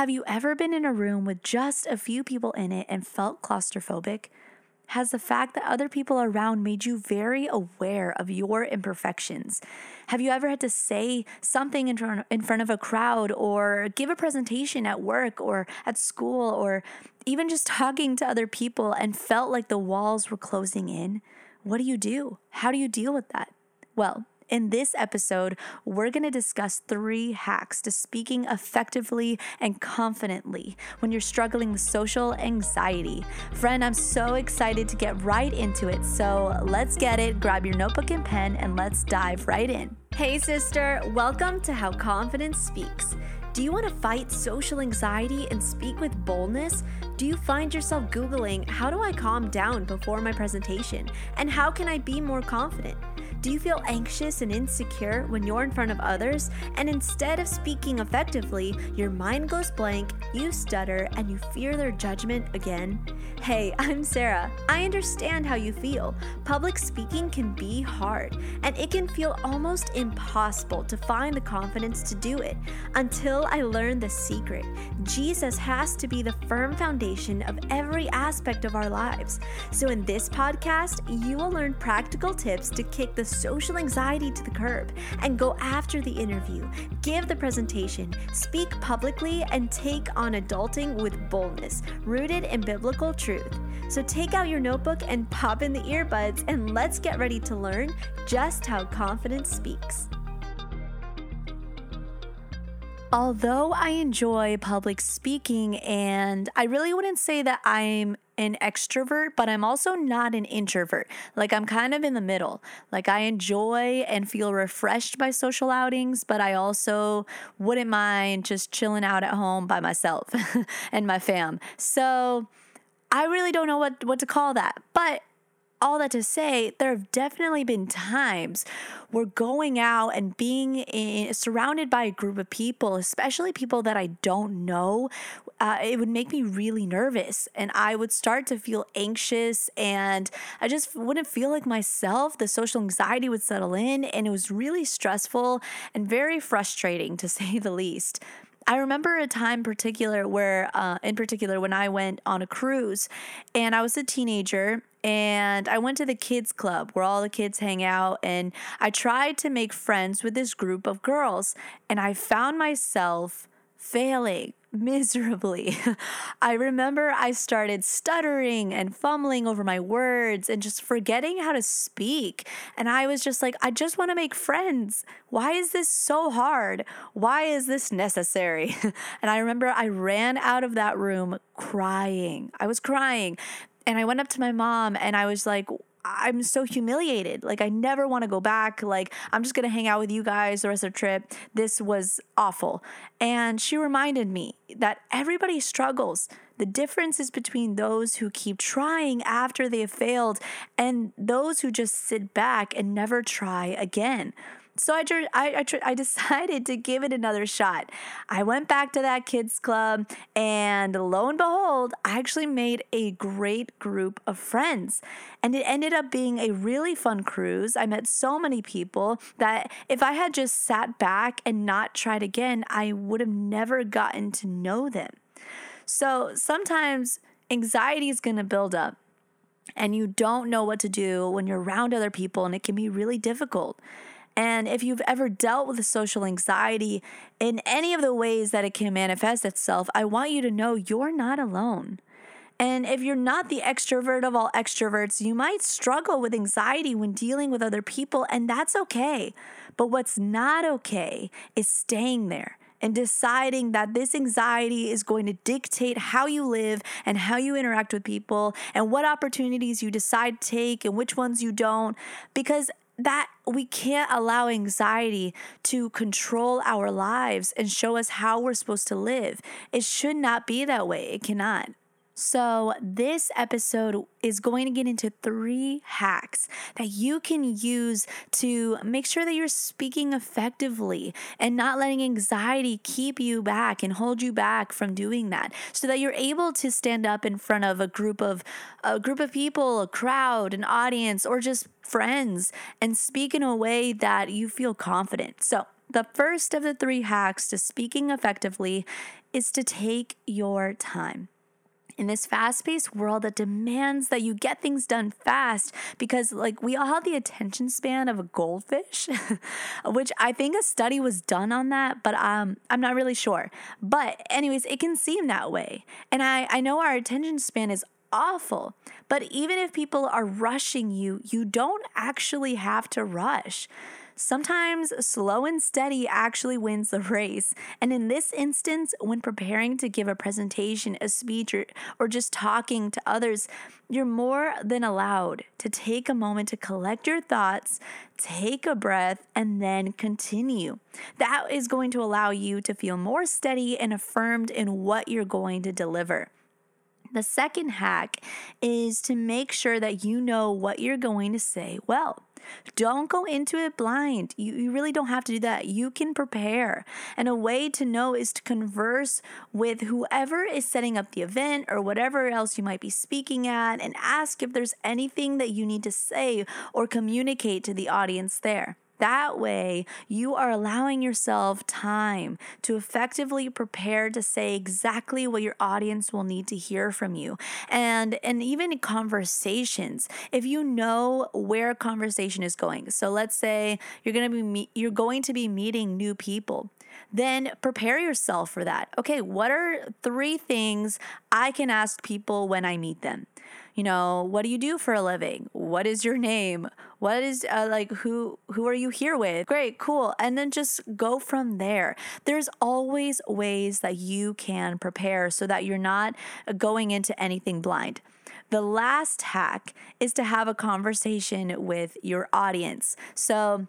Have you ever been in a room with just a few people in it and felt claustrophobic? Has the fact that other people around made you very aware of your imperfections? Have you ever had to say something in front, in front of a crowd or give a presentation at work or at school or even just talking to other people and felt like the walls were closing in? What do you do? How do you deal with that? Well, in this episode, we're going to discuss three hacks to speaking effectively and confidently when you're struggling with social anxiety. Friend, I'm so excited to get right into it. So let's get it. Grab your notebook and pen and let's dive right in. Hey, sister, welcome to How Confidence Speaks. Do you want to fight social anxiety and speak with boldness? Do you find yourself Googling, How do I calm down before my presentation? And how can I be more confident? Do you feel anxious and insecure when you're in front of others? And instead of speaking effectively, your mind goes blank, you stutter, and you fear their judgment again? Hey, I'm Sarah. I understand how you feel. Public speaking can be hard, and it can feel almost impossible to find the confidence to do it until I learned the secret. Jesus has to be the firm foundation of every aspect of our lives. So, in this podcast, you will learn practical tips to kick the social anxiety to the curb and go after the interview, give the presentation, speak publicly, and take on adulting with boldness, rooted in biblical truth. So take out your notebook and pop in the earbuds, and let's get ready to learn just how confidence speaks. Although I enjoy public speaking, and I really wouldn't say that I'm an extrovert, but I'm also not an introvert. Like I'm kind of in the middle. Like I enjoy and feel refreshed by social outings, but I also wouldn't mind just chilling out at home by myself and my fam. So I really don't know what, what to call that. But all that to say, there have definitely been times where going out and being in, surrounded by a group of people, especially people that I don't know, uh, it would make me really nervous. And I would start to feel anxious and I just wouldn't feel like myself. The social anxiety would settle in and it was really stressful and very frustrating to say the least. I remember a time particular where, uh, in particular, when I went on a cruise and I was a teenager and I went to the kids club where all the kids hang out and I tried to make friends with this group of girls and I found myself failing miserably. I remember I started stuttering and fumbling over my words and just forgetting how to speak. And I was just like, I just want to make friends. Why is this so hard? Why is this necessary? and I remember I ran out of that room crying. I was crying. And I went up to my mom and I was like, I'm so humiliated. Like, I never want to go back. Like, I'm just going to hang out with you guys the rest of the trip. This was awful. And she reminded me that everybody struggles. The difference is between those who keep trying after they have failed and those who just sit back and never try again. So I, I, I, I decided to give it another shot. I went back to that kids club, and lo and behold, I actually made a great group of friends. And it ended up being a really fun cruise. I met so many people that if I had just sat back and not tried again, I would have never gotten to know them. So sometimes anxiety is going to build up and you don't know what to do when you're around other people, and it can be really difficult. And if you've ever dealt with social anxiety in any of the ways that it can manifest itself, I want you to know you're not alone. And if you're not the extrovert of all extroverts, you might struggle with anxiety when dealing with other people, and that's okay. But what's not okay is staying there and deciding that this anxiety is going to dictate how you live and how you interact with people and what opportunities you decide to take and which ones you don't. Because that we can't allow anxiety to control our lives and show us how we're supposed to live. It should not be that way. It cannot. So, this episode is going to get into three hacks that you can use to make sure that you're speaking effectively and not letting anxiety keep you back and hold you back from doing that so that you're able to stand up in front of a group of a group of people, a crowd, an audience or just friends and speak in a way that you feel confident. So, The first of the three hacks to speaking effectively is to take your time in this fast paced world that demands that you get things done fast because, like, we all have the attention span of a goldfish, which I think a study was done on that, but um, I'm not really sure. But, anyways, it can seem that way. And I, I know our attention span is awful. But even if people are rushing you, you don't actually have to rush. Sometimes slow and steady actually wins the race. And in this instance, when preparing to give a presentation, a speech, or, or just talking to others, you're more than allowed to take a moment to collect your thoughts, take a breath, and then continue. That is going to allow you to feel more steady and affirmed in what you're going to deliver. The second hack is to make sure that you know what you're going to say well. Don't go into it blind. You, you really don't have to do that. You can prepare. And a way to know is to converse with whoever is setting up the event or whatever else you might be speaking at and ask if there's anything that you need to say or communicate to the audience there. That way, you are allowing yourself time to effectively prepare to say exactly what your audience will need to hear from you. And and even in conversations, if you know where a conversation is going. So let's say you're going to be me- you're going to be meeting new people then prepare yourself for that. Okay, what are three things I can ask people when I meet them? you know what do you do for a living what is your name what is uh, like who who are you here with? Great cool. And then just go from there. There's always ways that you can prepare so that you're not going into anything blind. The last hack is to have a conversation with your audience. So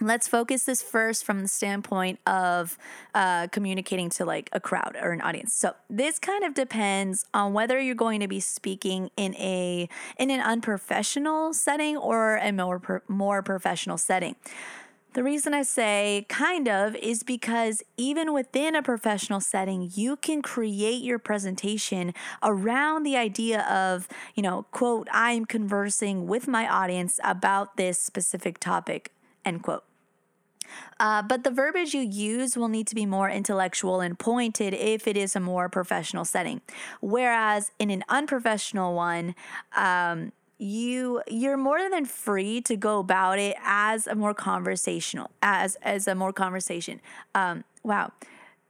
Let's focus this first from the standpoint of uh, communicating to like a crowd or an audience. So this kind of depends on whether you're going to be speaking in a in an unprofessional setting or a more more professional setting. The reason I say kind of is because even within a professional setting, you can create your presentation around the idea of, you know, quote, I'm conversing with my audience about this specific topic, end quote. Uh, but the verbiage you use will need to be more intellectual and pointed if it is a more professional setting. Whereas in an unprofessional one, um, you you're more than free to go about it as a more conversational as as a more conversation um wow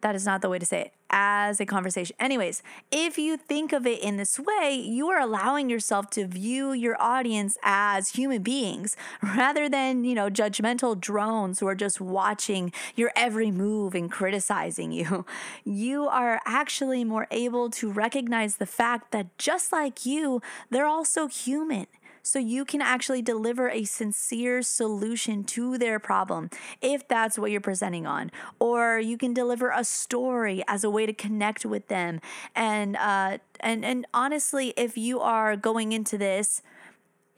that is not the way to say it as a conversation. Anyways, if you think of it in this way, you are allowing yourself to view your audience as human beings rather than, you know, judgmental drones who are just watching your every move and criticizing you. You are actually more able to recognize the fact that just like you, they're also human so you can actually deliver a sincere solution to their problem if that's what you're presenting on. Or you can deliver a story as a way to connect with them. And uh, and and honestly, if you are going into this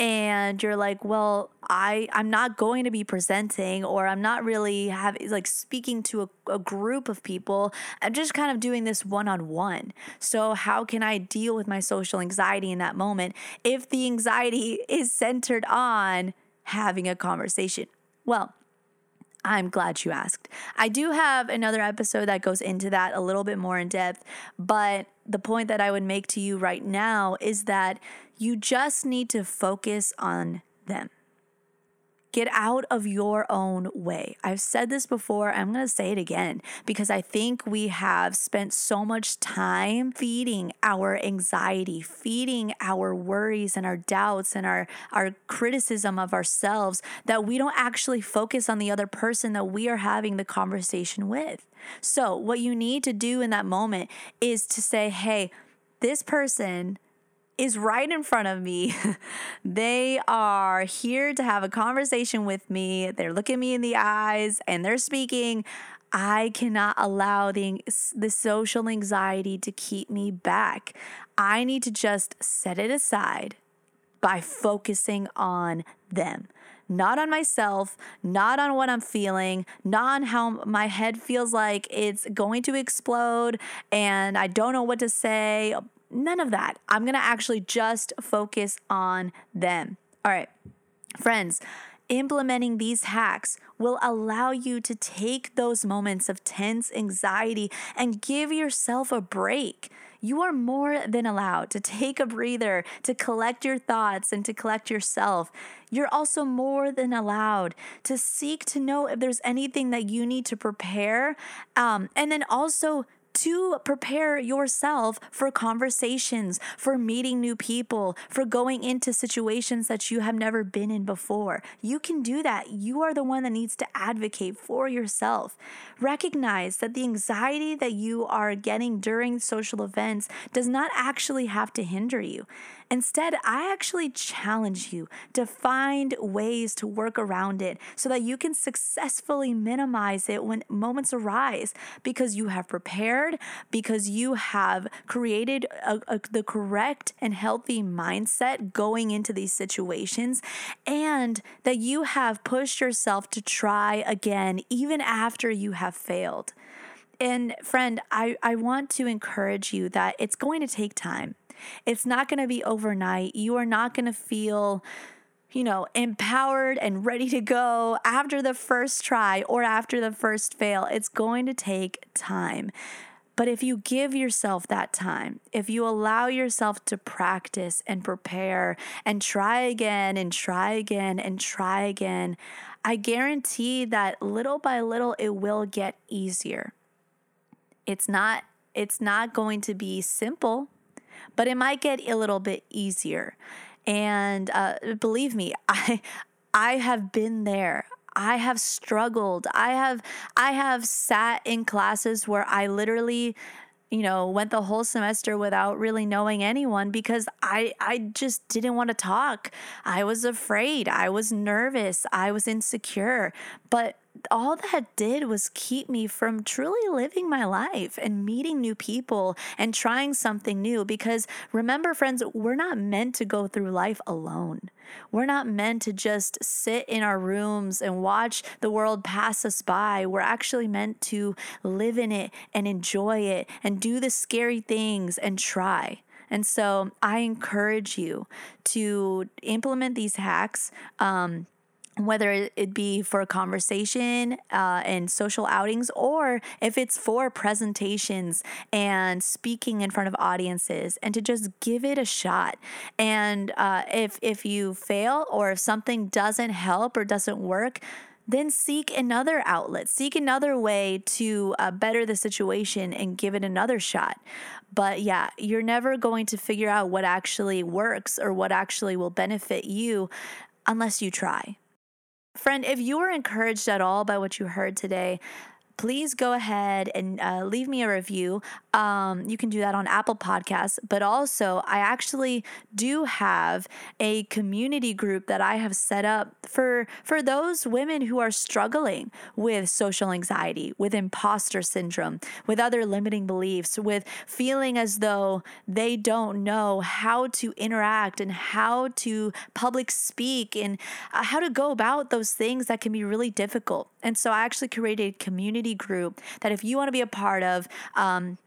and you're like well i i'm not going to be presenting or i'm not really having like speaking to a, a group of people. I'm just kind of doing this one-on-one. So how can i deal with my social anxiety in that moment if the anxiety is centered on having a conversation? Well I'm glad you asked. I do have another episode that goes into that a little bit more in depth, but the point that I would make to you right now is that you just need to focus on them. Get out of your own way. I've said this before, I'm going to say it again because I think we have spent so much time feeding our anxiety, feeding our worries and our doubts and our, our criticism of ourselves that we don't actually focus on the other person that we are having the conversation with. So, what you need to do in that moment is to say, hey, this person is right in front of me. they are here to have a conversation with me. They're looking me in the eyes and they're speaking. I cannot allow the, the social anxiety to keep me back. I need to just set it aside by focusing on them. Not on myself, not on what I'm feeling, not on how my head feels like it's going to explode and I don't know what to say, None of that. I'm going to actually just focus on them. All right, friends implementing these hacks will allow you to take those moments of tense anxiety and give yourself a break. You are more than allowed to take a breather, to collect your thoughts, and to collect yourself. You're also more than allowed to seek to know if there's anything that you need to prepare. Um, and then also to prepare yourself for conversations, for meeting new people, for going into situations that you have never been in before. You can do that. You are the one that needs to advocate for yourself. Recognize that the anxiety that you are getting during social events does not actually have to hinder you. Instead, I actually challenge you to find ways to work around it so that you can successfully minimize it when moments arise because you have prepared, because you have created a, a, the correct and healthy mindset going into these situations, and that you have pushed yourself to try again even after you have failed. And friend, I, I want to encourage you that it's going to take time. It's not going to be overnight. You are not going to feel you know, empowered and ready to go after the first try or after the first fail. It's going to take time. But if you give yourself that time, if you allow yourself to practice and prepare and try again and try again and try again, I guarantee that little by little it will get easier. It's not it's not going to be simple but it might get a little bit easier. And uh, believe me, I I have been there. I have struggled. I have I have sat in classes where I literally you know went the whole semester without really knowing anyone because I I just didn't want to talk. I was afraid. I was nervous. I was insecure. But all that did was keep me from truly living my life and meeting new people and trying something new. Because remember, friends, we're not meant to go through life alone. We're not meant to just sit in our rooms and watch the world pass us by. We're actually meant to live in it and enjoy it and do the scary things and try. And so I encourage you to implement these hacks. Um, whether it be for a conversation uh, and social outings or if it's for presentations and speaking in front of audiences and to just give it a shot and uh, if if you fail or if something doesn't help or doesn't work then seek another outlet, seek another way to uh, better the situation and give it another shot. But yeah, you're never going to figure out what actually works or what actually will benefit you unless you try. Friend, if you were encouraged at all by what you heard today, please go ahead and uh, leave me a review. Um, you can do that on Apple Podcasts, but also I actually do have a community group that I have set up for for those women who are struggling with social anxiety, with imposter syndrome, with other limiting beliefs, with feeling as though they don't know how to interact and how to public speak and uh, how to go about those things that can be really difficult. And so I actually created a community group that if you want to be a part of, um,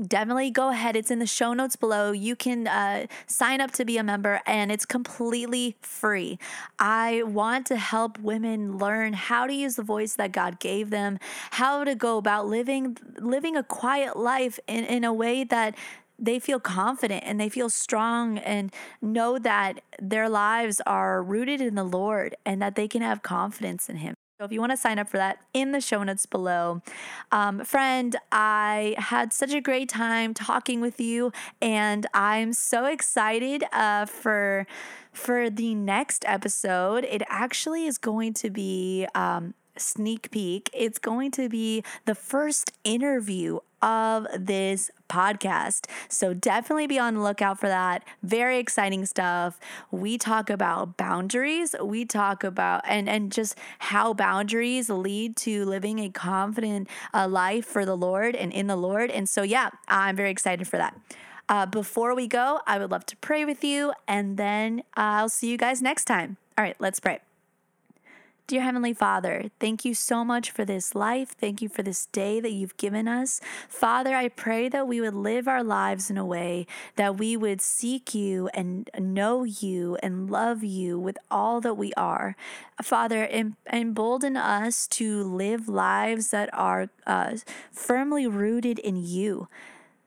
definitely go ahead. It's in the show notes below. You can uh, sign up to be a member, and it's completely free. I want to help women learn how to use the voice that God gave them, how to go about living living a quiet life in, in a way that they feel confident and they feel strong and know that their lives are rooted in the Lord and that they can have confidence in Him. So if you want to sign up for that in the show notes below. Um, friend, I had such a great time talking with you, and I'm so excited uh, for for the next episode. It actually is going to be um, sneak peek. It's going to be the first interview of this podcast. So definitely be on the lookout for that. Very exciting stuff. We talk about boundaries. We talk about and and just how boundaries lead to living a confident uh, life for the Lord and in the Lord. And so yeah, I'm very excited for that. Uh, before we go, I would love to pray with you, and then I'll see you guys next time. All right, let's pray. Dear Heavenly Father, thank you so much for this life. Thank you for this day that you've given us. Father, I pray that we would live our lives in a way that we would seek you and know you and love you with all that we are. Father, embolden us to live lives that are uh, firmly rooted in you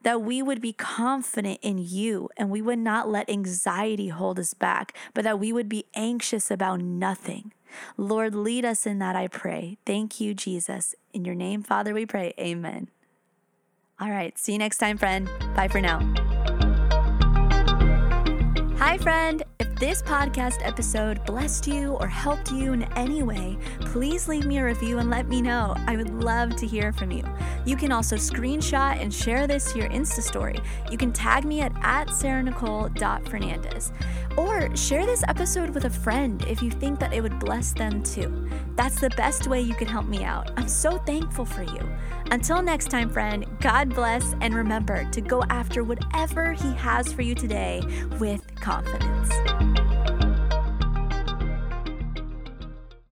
that we would be confident in you and we would not let anxiety hold us back, but that we would be anxious about nothing. Lord, lead us in that, I pray. Thank you, Jesus. In your name, Father, we pray. Amen. All right. See you next time, friend. Bye for now. Hi, friend. If this podcast episode blessed you or helped you in any way, please leave me a review and let me know. I would love to hear from you. You can also screenshot and share this to your Insta story. You can tag me at, at sarahnicole.fernandez. Or share this episode with a friend if you think that it would bless them too. That's the best way you can help me out. I'm so thankful for you. Until next time, friend, God bless, and remember to go after whatever He has for you today with confidence.